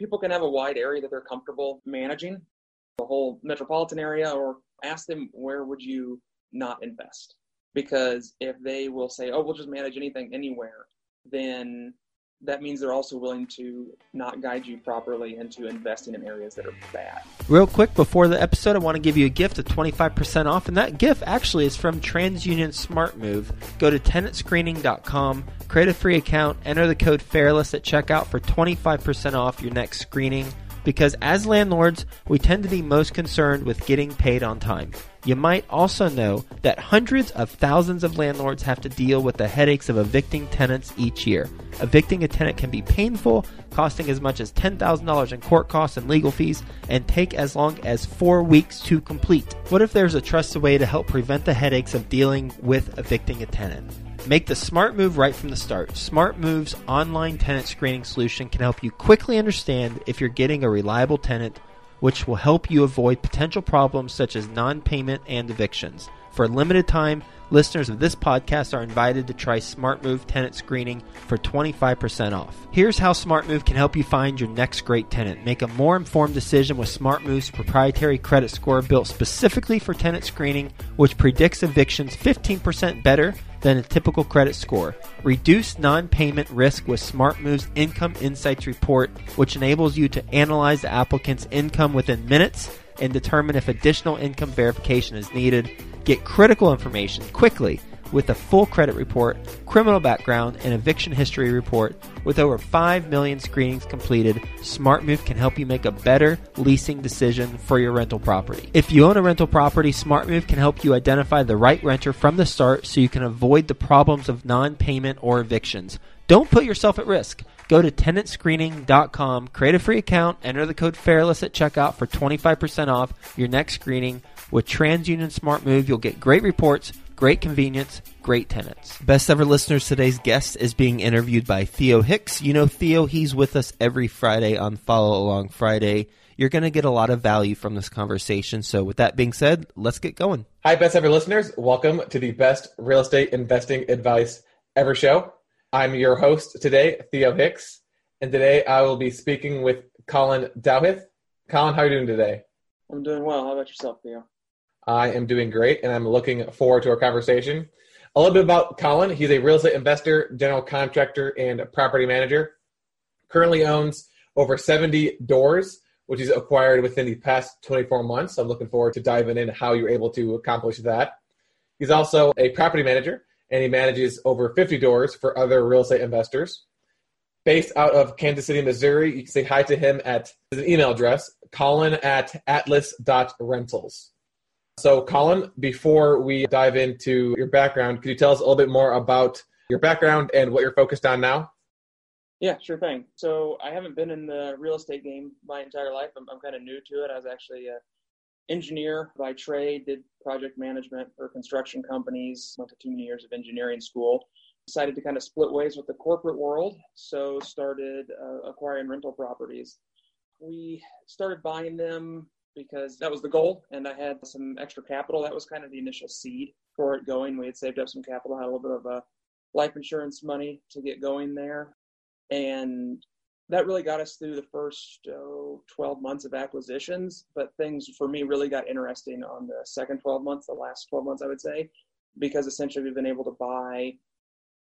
people can have a wide area that they're comfortable managing, the whole metropolitan area, or ask them where would you not invest? Because if they will say, oh, we'll just manage anything anywhere, then that means they're also willing to not guide you properly into investing in areas that are bad. Real quick before the episode, I want to give you a gift of 25% off, and that gift actually is from TransUnion Smart Move. Go to tenantscreening.com, create a free account, enter the code FAIRLESS at checkout for 25% off your next screening because as landlords, we tend to be most concerned with getting paid on time. You might also know that hundreds of thousands of landlords have to deal with the headaches of evicting tenants each year. Evicting a tenant can be painful, costing as much as $10,000 in court costs and legal fees, and take as long as four weeks to complete. What if there's a trusted way to help prevent the headaches of dealing with evicting a tenant? Make the smart move right from the start. Smart Move's online tenant screening solution can help you quickly understand if you're getting a reliable tenant, which will help you avoid potential problems such as non payment and evictions. For a limited time, listeners of this podcast are invited to try SmartMove tenant screening for 25% off. Here's how SmartMove can help you find your next great tenant. Make a more informed decision with SmartMove's proprietary credit score built specifically for tenant screening, which predicts evictions 15% better than a typical credit score. Reduce non payment risk with SmartMove's Income Insights Report, which enables you to analyze the applicant's income within minutes and determine if additional income verification is needed. Get critical information quickly with a full credit report, criminal background, and eviction history report. With over 5 million screenings completed, SmartMove can help you make a better leasing decision for your rental property. If you own a rental property, SmartMove can help you identify the right renter from the start so you can avoid the problems of non payment or evictions. Don't put yourself at risk. Go to tenantscreening.com, create a free account, enter the code FAIRLESS at checkout for 25% off your next screening. With TransUnion SmartMove, you'll get great reports Great convenience, great tenants. Best ever listeners, today's guest is being interviewed by Theo Hicks. You know Theo, he's with us every Friday on Follow Along Friday. You're going to get a lot of value from this conversation. So, with that being said, let's get going. Hi, best ever listeners. Welcome to the best real estate investing advice ever show. I'm your host today, Theo Hicks, and today I will be speaking with Colin Dowhith. Colin, how are you doing today? I'm doing well. How about yourself, Theo? I am doing great, and I'm looking forward to our conversation. A little bit about Colin. He's a real estate investor, general contractor, and property manager. Currently owns over 70 doors, which he's acquired within the past 24 months. I'm looking forward to diving in how you're able to accomplish that. He's also a property manager, and he manages over 50 doors for other real estate investors. Based out of Kansas City, Missouri, you can say hi to him at his email address, colin at atlas.rentals. So, Colin, before we dive into your background, could you tell us a little bit more about your background and what you're focused on now? Yeah, sure thing. So, I haven't been in the real estate game my entire life. I'm, I'm kind of new to it. I was actually an engineer by trade, did project management for construction companies, went to too many years of engineering school. Decided to kind of split ways with the corporate world, so started uh, acquiring rental properties. We started buying them because that was the goal. And I had some extra capital. That was kind of the initial seed for it going. We had saved up some capital, had a little bit of a life insurance money to get going there. And that really got us through the first oh, 12 months of acquisitions. But things for me really got interesting on the second 12 months, the last 12 months, I would say, because essentially we've been able to buy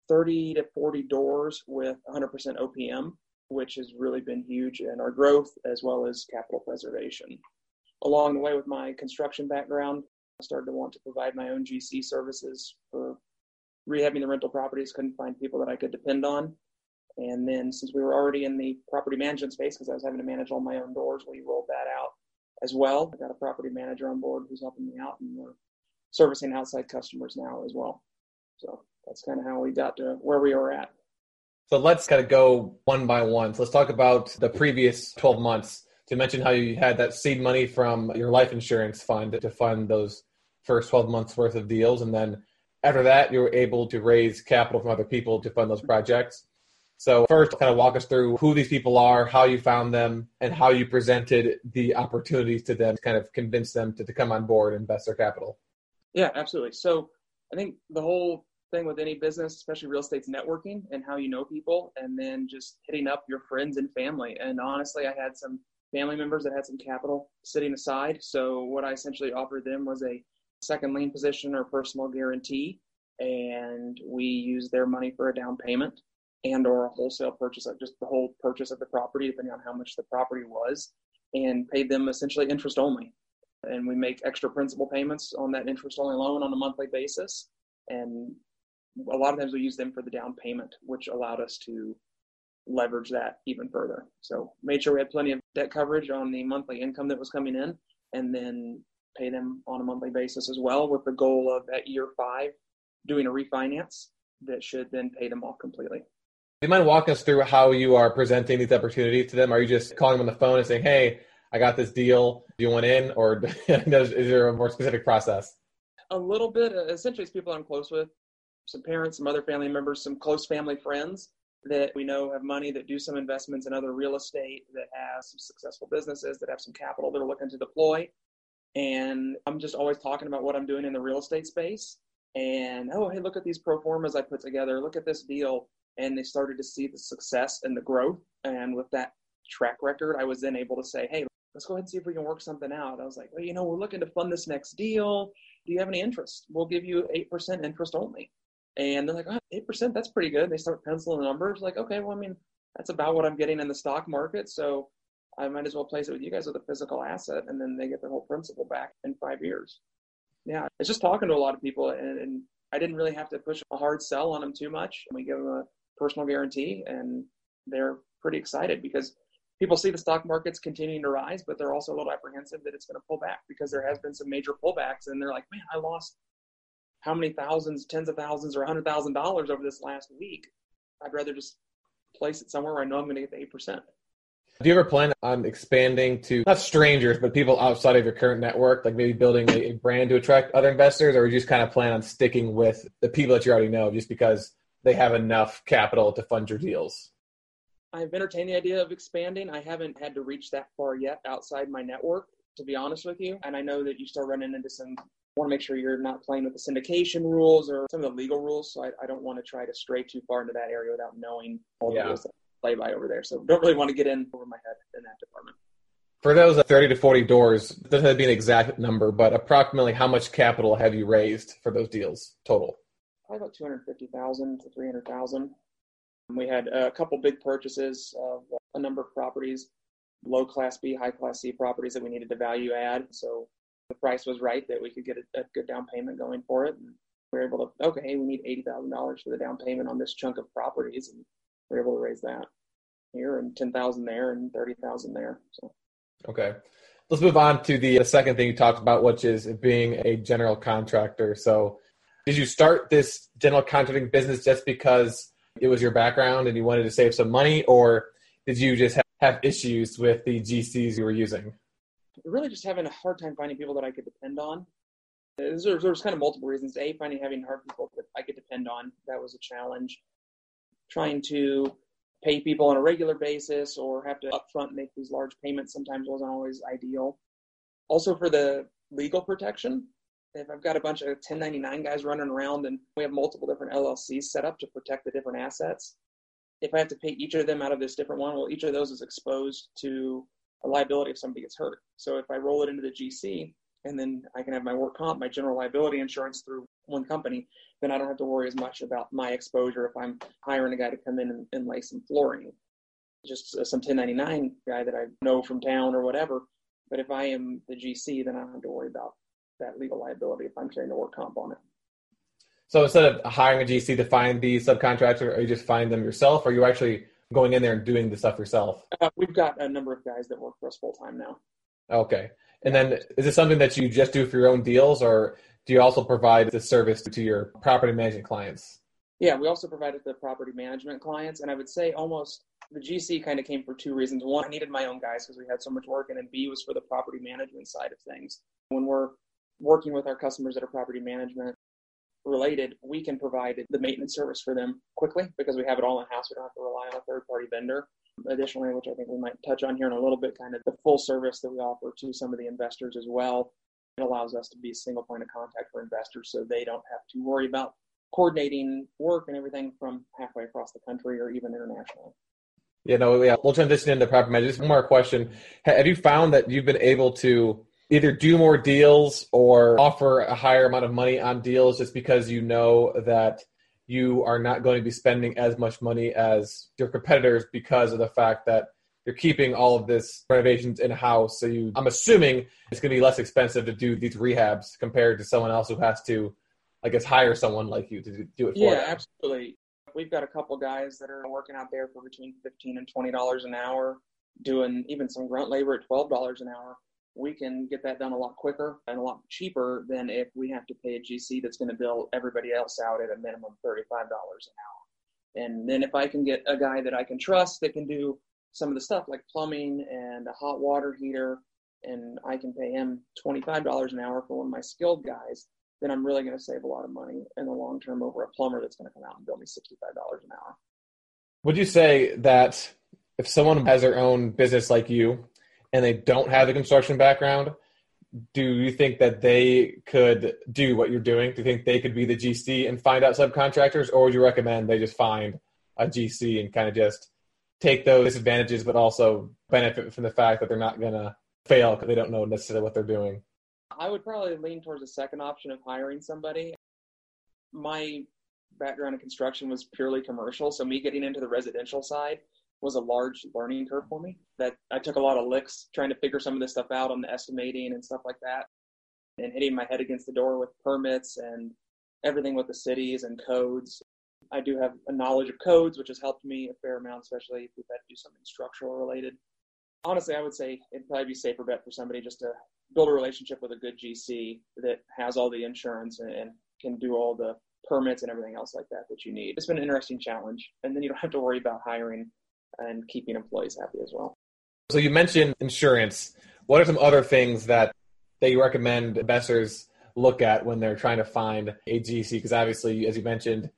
30 to 40 doors with 100% OPM, which has really been huge in our growth as well as capital preservation along the way with my construction background, I started to want to provide my own GC services for rehabbing the rental properties. Couldn't find people that I could depend on. And then since we were already in the property management space, because I was having to manage all my own doors, we rolled that out as well. I got a property manager on board who's helping me out, and we're servicing outside customers now as well. So that's kind of how we got to where we were at. So let's kind of go one by one. So let's talk about the previous 12 months to mention how you had that seed money from your life insurance fund to fund those first 12 months worth of deals. And then after that, you were able to raise capital from other people to fund those projects. So, first, kind of walk us through who these people are, how you found them, and how you presented the opportunities to them to kind of convince them to, to come on board and invest their capital. Yeah, absolutely. So, I think the whole thing with any business, especially real estate's networking and how you know people, and then just hitting up your friends and family. And honestly, I had some family members that had some capital sitting aside. So what I essentially offered them was a second lien position or personal guarantee, and we used their money for a down payment and or a wholesale purchase of just the whole purchase of the property, depending on how much the property was, and paid them essentially interest only. And we make extra principal payments on that interest only loan on a monthly basis. And a lot of times we use them for the down payment, which allowed us to leverage that even further. So made sure we had plenty of debt coverage on the monthly income that was coming in and then pay them on a monthly basis as well with the goal of at year five doing a refinance that should then pay them off completely. Do you mind walking us through how you are presenting these opportunities to them? Are you just calling them on the phone and saying, hey, I got this deal. Do you want in? Or is there a more specific process? A little bit. Essentially, it's people I'm close with, some parents, some other family members, some close family friends that we know have money that do some investments in other real estate that have some successful businesses that have some capital they're looking to deploy. And I'm just always talking about what I'm doing in the real estate space. And oh, hey, look at these pro formas I put together. Look at this deal. And they started to see the success and the growth. And with that track record, I was then able to say, hey, let's go ahead and see if we can work something out. I was like, well, you know, we're looking to fund this next deal. Do you have any interest? We'll give you 8% interest only. And they're like, oh, 8%, that's pretty good. They start penciling the numbers. Like, okay, well, I mean, that's about what I'm getting in the stock market. So I might as well place it with you guys with a physical asset. And then they get their whole principal back in five years. Yeah, it's just talking to a lot of people. And, and I didn't really have to push a hard sell on them too much. We give them a personal guarantee and they're pretty excited because people see the stock markets continuing to rise, but they're also a little apprehensive that it's going to pull back because there has been some major pullbacks. And they're like, man, I lost how many thousands, tens of thousands, or a hundred thousand dollars over this last week. I'd rather just place it somewhere where I know I'm going to get the eight percent. Do you ever plan on expanding to not strangers, but people outside of your current network, like maybe building a, brand to attract other investors, or you just kind of plan on sticking with the people that you already know, just because they have enough capital to fund your deals? I've entertained the idea of expanding. I haven't had to reach that far yet outside my network, to be honest with you. And I know that you start running into some want to make sure you're not playing with the syndication rules or some of the legal rules. So I, I don't want to try to stray too far into that area without knowing all yeah. the rules that play by over there. So don't really want to get in over my head in that department. For those 30 to 40 doors, doesn't have to be an exact number, but approximately how much capital have you raised for those deals total? Probably about 250,000 to 300,000. We had a couple big purchases of a number of properties, low class B, high class C properties that we needed to value add. So the price was right that we could get a, a good down payment going for it. And we were able to, okay, we need $80,000 for the down payment on this chunk of properties. And we are able to raise that here and 10,000 there and 30,000 there. So. Okay. Let's move on to the, the second thing you talked about, which is being a general contractor. So did you start this general contracting business just because it was your background and you wanted to save some money or did you just have issues with the GCs you were using? Really just having a hard time finding people that I could depend on. There's, kind of multiple reasons. A, finding having hard people that I could depend on. That was a challenge. Trying to pay people on a regular basis or have to upfront make these large payments sometimes wasn't always ideal. Also for the legal protection, if I've got a bunch of 1099 guys running around and we have multiple different LLCs set up to protect the different assets, if I have to pay each of them out of this different one, well, each of those is exposed to a liability if somebody gets hurt. So if I roll it into the GC and then I can have my work comp, my general liability insurance through one company, then I don't have to worry as much about my exposure if I'm hiring a guy to come in and, and lay some flooring. Just uh, some 1099 guy that I know from town or whatever. But if I am the GC, then I don't have to worry about that legal liability if I'm carrying the work comp on it. So instead of hiring a GC to find the subcontractor, are you just find them yourself, or are you actually going in there and doing the stuff yourself? Uh, we've got a number of guys that work for us full time now. Okay. And then is this something that you just do for your own deals or do you also provide the service to your property management clients? Yeah, we also provide it to property management clients. And I would say almost the GC kind of came for two reasons. One, I needed my own guys because we had so much work. And then B was for the property management side of things. When we're working with our customers that are property management, related, we can provide the maintenance service for them quickly because we have it all in house. We don't have to rely on a third party vendor. Additionally, which I think we might touch on here in a little bit, kind of the full service that we offer to some of the investors as well. It allows us to be a single point of contact for investors so they don't have to worry about coordinating work and everything from halfway across the country or even internationally. Yeah, no, yeah. We'll transition into property management. Just one more question. Have you found that you've been able to either do more deals or offer a higher amount of money on deals just because you know that you are not going to be spending as much money as your competitors because of the fact that you're keeping all of this renovations in house. So you, I'm assuming it's going to be less expensive to do these rehabs compared to someone else who has to, I guess, hire someone like you to do it for Yeah, absolutely. We've got a couple guys that are working out there for between fifteen and twenty dollars an hour, doing even some grunt labor at twelve dollars an hour. We can get that done a lot quicker and a lot cheaper than if we have to pay a GC that's going to bill everybody else out at a minimum thirty-five dollars an hour. And then if I can get a guy that I can trust that can do some of the stuff like plumbing and a hot water heater, and I can pay him twenty-five dollars an hour for one of my skilled guys, then I'm really going to save a lot of money in the long term over a plumber that's going to come out and bill me sixty-five dollars an hour. Would you say that if someone has their own business like you and they don't have a construction background, do you think that they could do what you're doing? Do you think they could be the GC and find out subcontractors, or would you recommend they just find a GC and kind of just take those disadvantages, but also benefit from the fact that they're not going to fail because they don't know necessarily what they're doing? I would probably lean towards the second option of hiring somebody. My background in construction was purely commercial, so me getting into the residential side was a large learning curve for me. That I took a lot of licks trying to figure some of this stuff out on the estimating and stuff like that, and hitting my head against the door with permits and everything with the cities and codes. I do have a knowledge of codes, which has helped me a fair amount, especially if we've had to do something structural related. Honestly, I would say it'd probably be safer bet for somebody just to build a relationship with a good GC that has all the insurance and, and can do all the permits and everything else like that that you need. It's been an interesting challenge, and then you don't have to worry about hiring and keeping employees happy as well. So you mentioned insurance. What are some other things that that you recommend investors look at when they're trying to find a GC? Because obviously, as you mentioned,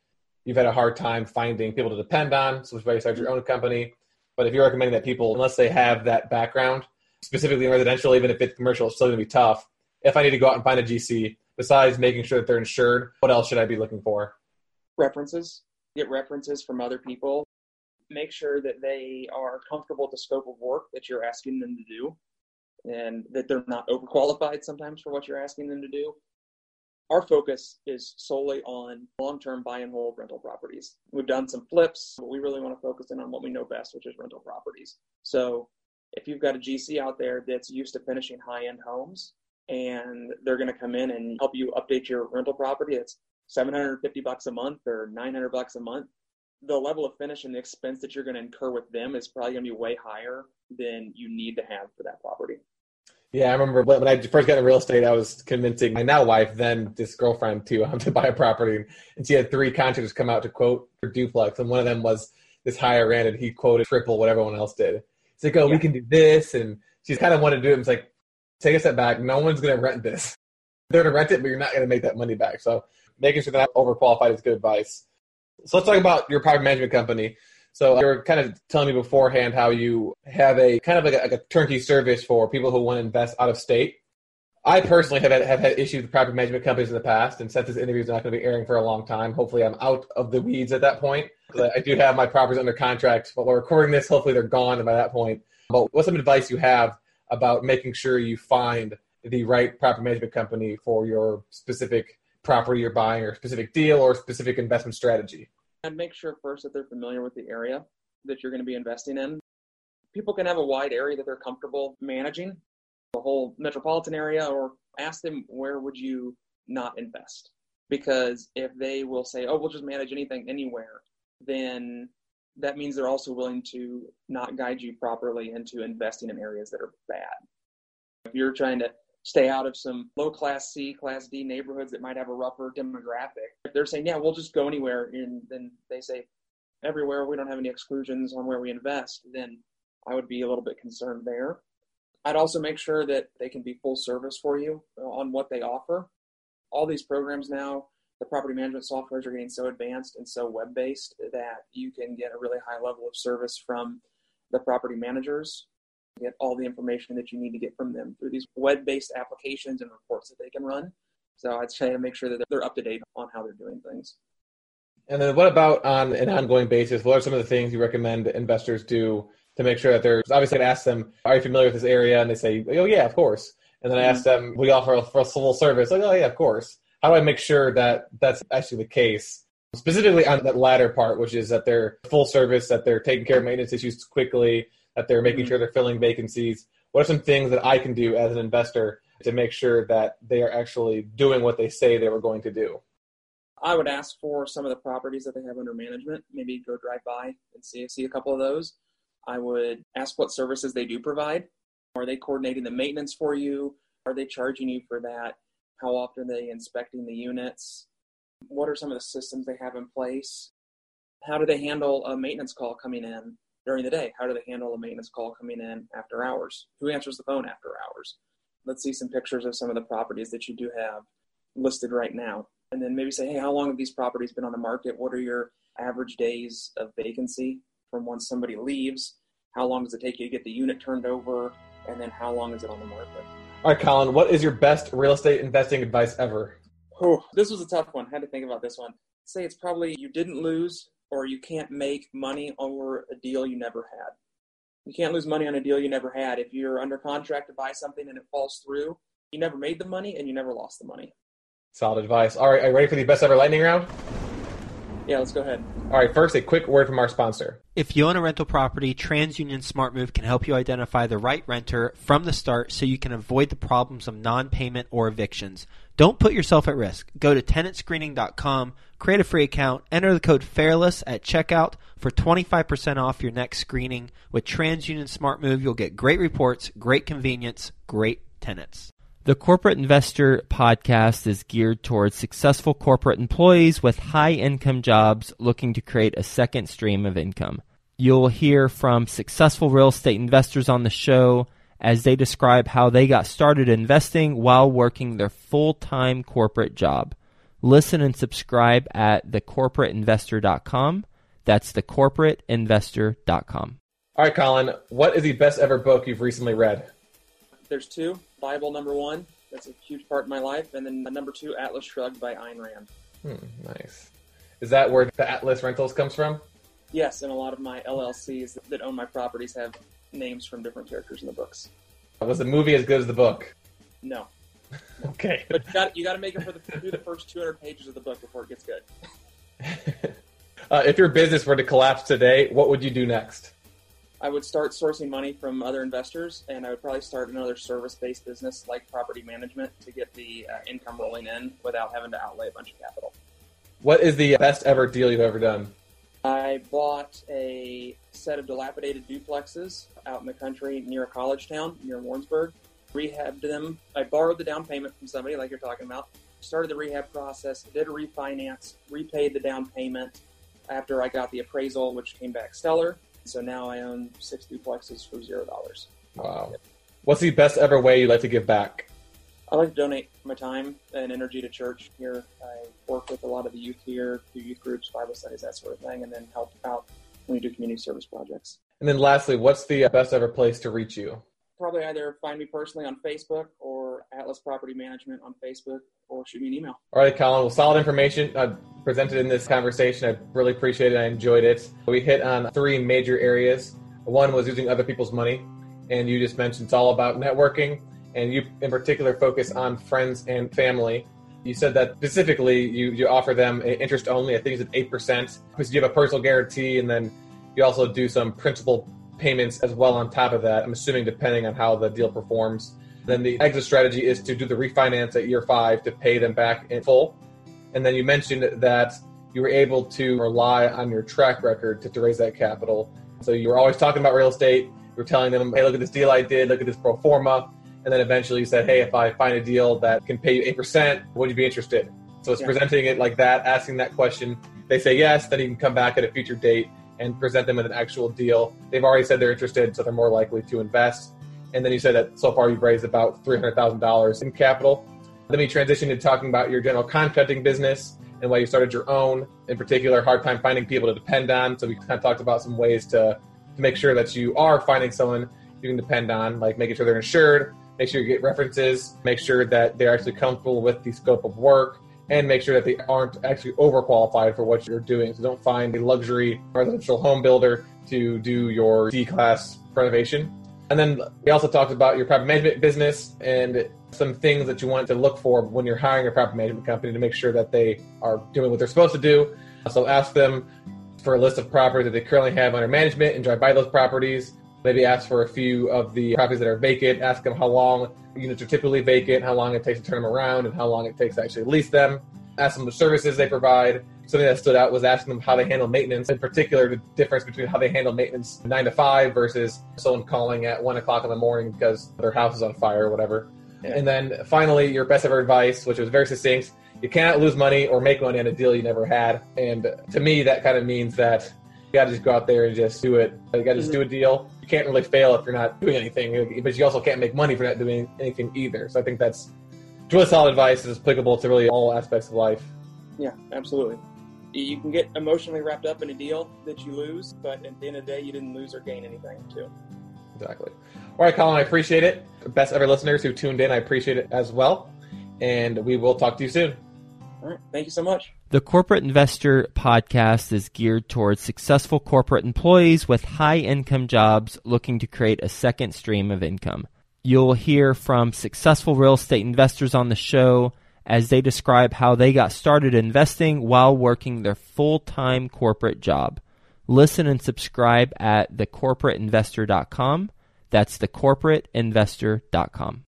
you've had a hard time finding people to depend on, so which why you start your own company. But if you're recommending that people, unless they have that background, specifically in residential, even if it's commercial, it's still going to be tough. If I need to go out and find a GC, besides making sure that they're insured, what else should I be looking for? References. Get references from other people. Make sure that they are comfortable with the scope of work that you're asking them to do and that they're not overqualified sometimes for what you're asking them to do. Our focus is solely on long term buy and hold rental properties. We've done some flips, but we really want to focus in on what we know best, which is rental properties. So if you've got a GC out there that's used to finishing high end homes and they're going to come in and help you update your rental property, it's 750 bucks a month or 900 bucks a month. The level of finish and the expense that you're going to incur with them is probably going to be way higher than you need to have for that property. Yeah, I remember when I first got into real estate, I was convincing my now wife, then this girlfriend, to um, to buy a property, and she had three contractors come out to quote for duplex, and one of them was this higher end, and he quoted triple what everyone else did. It's like, oh, yeah. we can do this, and she's kind of wanted to do it. It's like, take a step back. No one's going to rent this. They're going to rent it, but you're not going to make that money back. So making sure they're not overqualified is good advice. So let's talk about your property management company. So you were kind of telling me beforehand how you have a kind of like a, like a turnkey service for people who want to invest out of state. I personally have had, have had issues with property management companies in the past, and since this interview is not going to be airing for a long time, hopefully I'm out of the weeds at that point. I do have my properties under contract, but we're recording this. Hopefully they're gone by that point. But what's some advice you have about making sure you find the right property management company for your specific property you're buying, or a specific deal, or a specific investment strategy? and make sure first that they're familiar with the area that you're going to be investing in. People can have a wide area that they're comfortable managing, the whole metropolitan area, or ask them where would you not invest. Because if they will say, oh, we'll just manage anything anywhere, then that means they're also willing to not guide you properly into investing in areas that are bad. If you're trying to stay out of some low class C, class D neighborhoods that might have a rougher demographic. If they're saying, yeah, we'll just go anywhere, and then they say everywhere we don't have any exclusions on where we invest, then I would be a little bit concerned there. I'd also make sure that they can be full service for you on what they offer. All these programs now, the property management softwares are getting so advanced and so web based that you can get a really high level of service from the property managers get all the information that you need to get from them through these web-based applications and reports that they can run. So I'd say to make sure that they're up to date on how they're doing things. And then what about on an ongoing basis? What are some of the things you recommend investors do to make sure that they're obviously I ask them, are you familiar with this area? And they say, oh yeah, of course. And then I ask mm-hmm. them, we offer a full service. Like, oh yeah, of course. How do I make sure that that's actually the case? Specifically on that latter part, which is that they're full service, that they're taking care of maintenance issues quickly, that they're making mm-hmm. sure they're filling vacancies. What are some things that I can do as an investor to make sure that they are actually doing what they say they were going to do? I would ask for some of the properties that they have under management. Maybe go drive by and see see a couple of those. I would ask what services they do provide. Are they coordinating the maintenance for you? Are they charging you for that? How often are they inspecting the units? What are some of the systems they have in place? How do they handle a maintenance call coming in during the day? How do they handle a maintenance call coming in after hours? Who answers the phone after hours? Let's see some pictures of some of the properties that you do have listed right now and then maybe say, hey, how long have these properties been on the market? What are your average days of vacancy from once somebody leaves? How long does it take you to get the unit turned over? And then how long is it on the market? All right, Colin, what is your best real estate investing advice ever? Oh, this was a tough one. I had to think about this one. Say it's probably you didn't lose or you can't make money over a deal you never had. You can't lose money on a deal you never had. If you're under contract to buy something and it falls through, you never made the money and you never lost the money. Solid advice. All right, are you ready for the best ever lightning round? Yeah, let's go ahead. All right, first, a quick word from our sponsor. If you own a rental property, TransUnion SmartMove can help you identify the right renter from the start so you can avoid the problems of non payment or evictions. Don't put yourself at risk. Go to tenantscreening.com, create a free account, enter the code FAIRLESS at checkout for 25% off your next screening. With TransUnion SmartMove, you'll get great reports, great convenience, great tenants. The Corporate Investor podcast is geared towards successful corporate employees with high income jobs looking to create a second stream of income. You'll hear from successful real estate investors on the show as they describe how they got started investing while working their full time corporate job. Listen and subscribe at thecorporateinvestor.com. That's thecorporateinvestor.com. All right, Colin, what is the best ever book you've recently read? There's two. Bible number one. That's a huge part of my life. And then number two, Atlas Shrugged by Ayn Rand. Hmm, nice. Is that where the Atlas Rentals comes from? Yes, and a lot of my LLCs that own my properties have names from different characters in the books. Was the movie as good as the book? No. okay. But you got, you got to make it for the, through the first 200 pages of the book before it gets good. uh, if your business were to collapse today, what would you do next? I would start sourcing money from other investors, and I would probably start another service-based business like property management to get the uh, income rolling in without having to outlay a bunch of capital. What is the best ever deal you've ever done? I bought a set of dilapidated duplexes out in the country near a college town near Warrensburg. Rehabbed them. I borrowed the down payment from somebody, like you're talking about. Started the rehab process, did a refinance, repaid the down payment after I got the appraisal, which came back stellar. So now I own six duplexes for zero dollars. Wow. What's the best ever way you'd like to give back? I like to donate my time and energy to church here. I work with a lot of the youth here, do youth groups, Bible studies, that sort of thing, and then help out when we do community service projects. And then lastly, what's the best ever place to reach you? Probably either find me personally on Facebook or Atlas Property Management on Facebook or shoot me an email. All right, Colin. Well, solid information uh, presented in this conversation. I really appreciate it. I enjoyed it. We hit on three major areas. One was using other people's money, and you just mentioned it's all about networking, and you in particular focus on friends and family. You said that specifically you, you offer them interest only. I think it's at eight percent because you have a personal guarantee, and then you also do some principal payments as well on top of that. I'm assuming depending on how the deal performs. Then the exit strategy is to do the refinance at year five to pay them back in full. And then you mentioned that you were able to rely on your track record to, to raise that capital. So you were always talking about real estate. You were telling them, hey, look at this deal I did, look at this pro forma. And then eventually you said, hey, if I find a deal that can pay you 8%, would you be interested? So it's yeah. presenting it like that, asking that question. They say yes, then you can come back at a future date and present them with an actual deal. They've already said they're interested, so they're more likely to invest. And then you said that so far you've raised about $300,000 in capital. Then we transitioned to talking about your general contracting business and why you started your own, in particular, hard time finding people to depend on. So we kind of talked about some ways to, to make sure that you are finding someone you can depend on, like making sure they're insured, make sure you get references, make sure that they're actually comfortable with the scope of work, and make sure that they aren't actually overqualified for what you're doing. So don't find a luxury residential home builder to do your D class renovation. And then we also talked about your property management business and some things that you want to look for when you're hiring a property management company to make sure that they are doing what they're supposed to do. So ask them for a list of properties that they currently have under management and drive by those properties. Maybe ask for a few of the properties that are vacant. Ask them how long units are typically vacant, how long it takes to turn them around, and how long it takes to actually lease them. Ask them the services they provide. Something that stood out was asking them how they handle maintenance, in particular, the difference between how they handle maintenance nine to five versus someone calling at one o'clock in the morning because their house is on fire or whatever. Yeah. And then finally, your best ever advice, which was very succinct. You cannot lose money or make money on a deal you never had. And to me, that kind of means that you got to just go out there and just do it. You got to just do a deal. You can't really fail if you're not doing anything, but you also can't make money for not doing anything either. So I think that's really solid advice. It's applicable to really all aspects of life. Yeah, absolutely. You can get emotionally wrapped up in a deal that you lose, but at the end of the day, you didn't lose or gain anything, too. Exactly. All right, Colin, I appreciate it. Best ever listeners who tuned in, I appreciate it as well. And we will talk to you soon. Thank you so much. The Corporate Investor podcast is geared towards successful corporate employees with high income jobs looking to create a second stream of income. You'll hear from successful real estate investors on the show as they describe how they got started investing while working their full time corporate job. Listen and subscribe at thecorporateinvestor.com. That's thecorporateinvestor.com.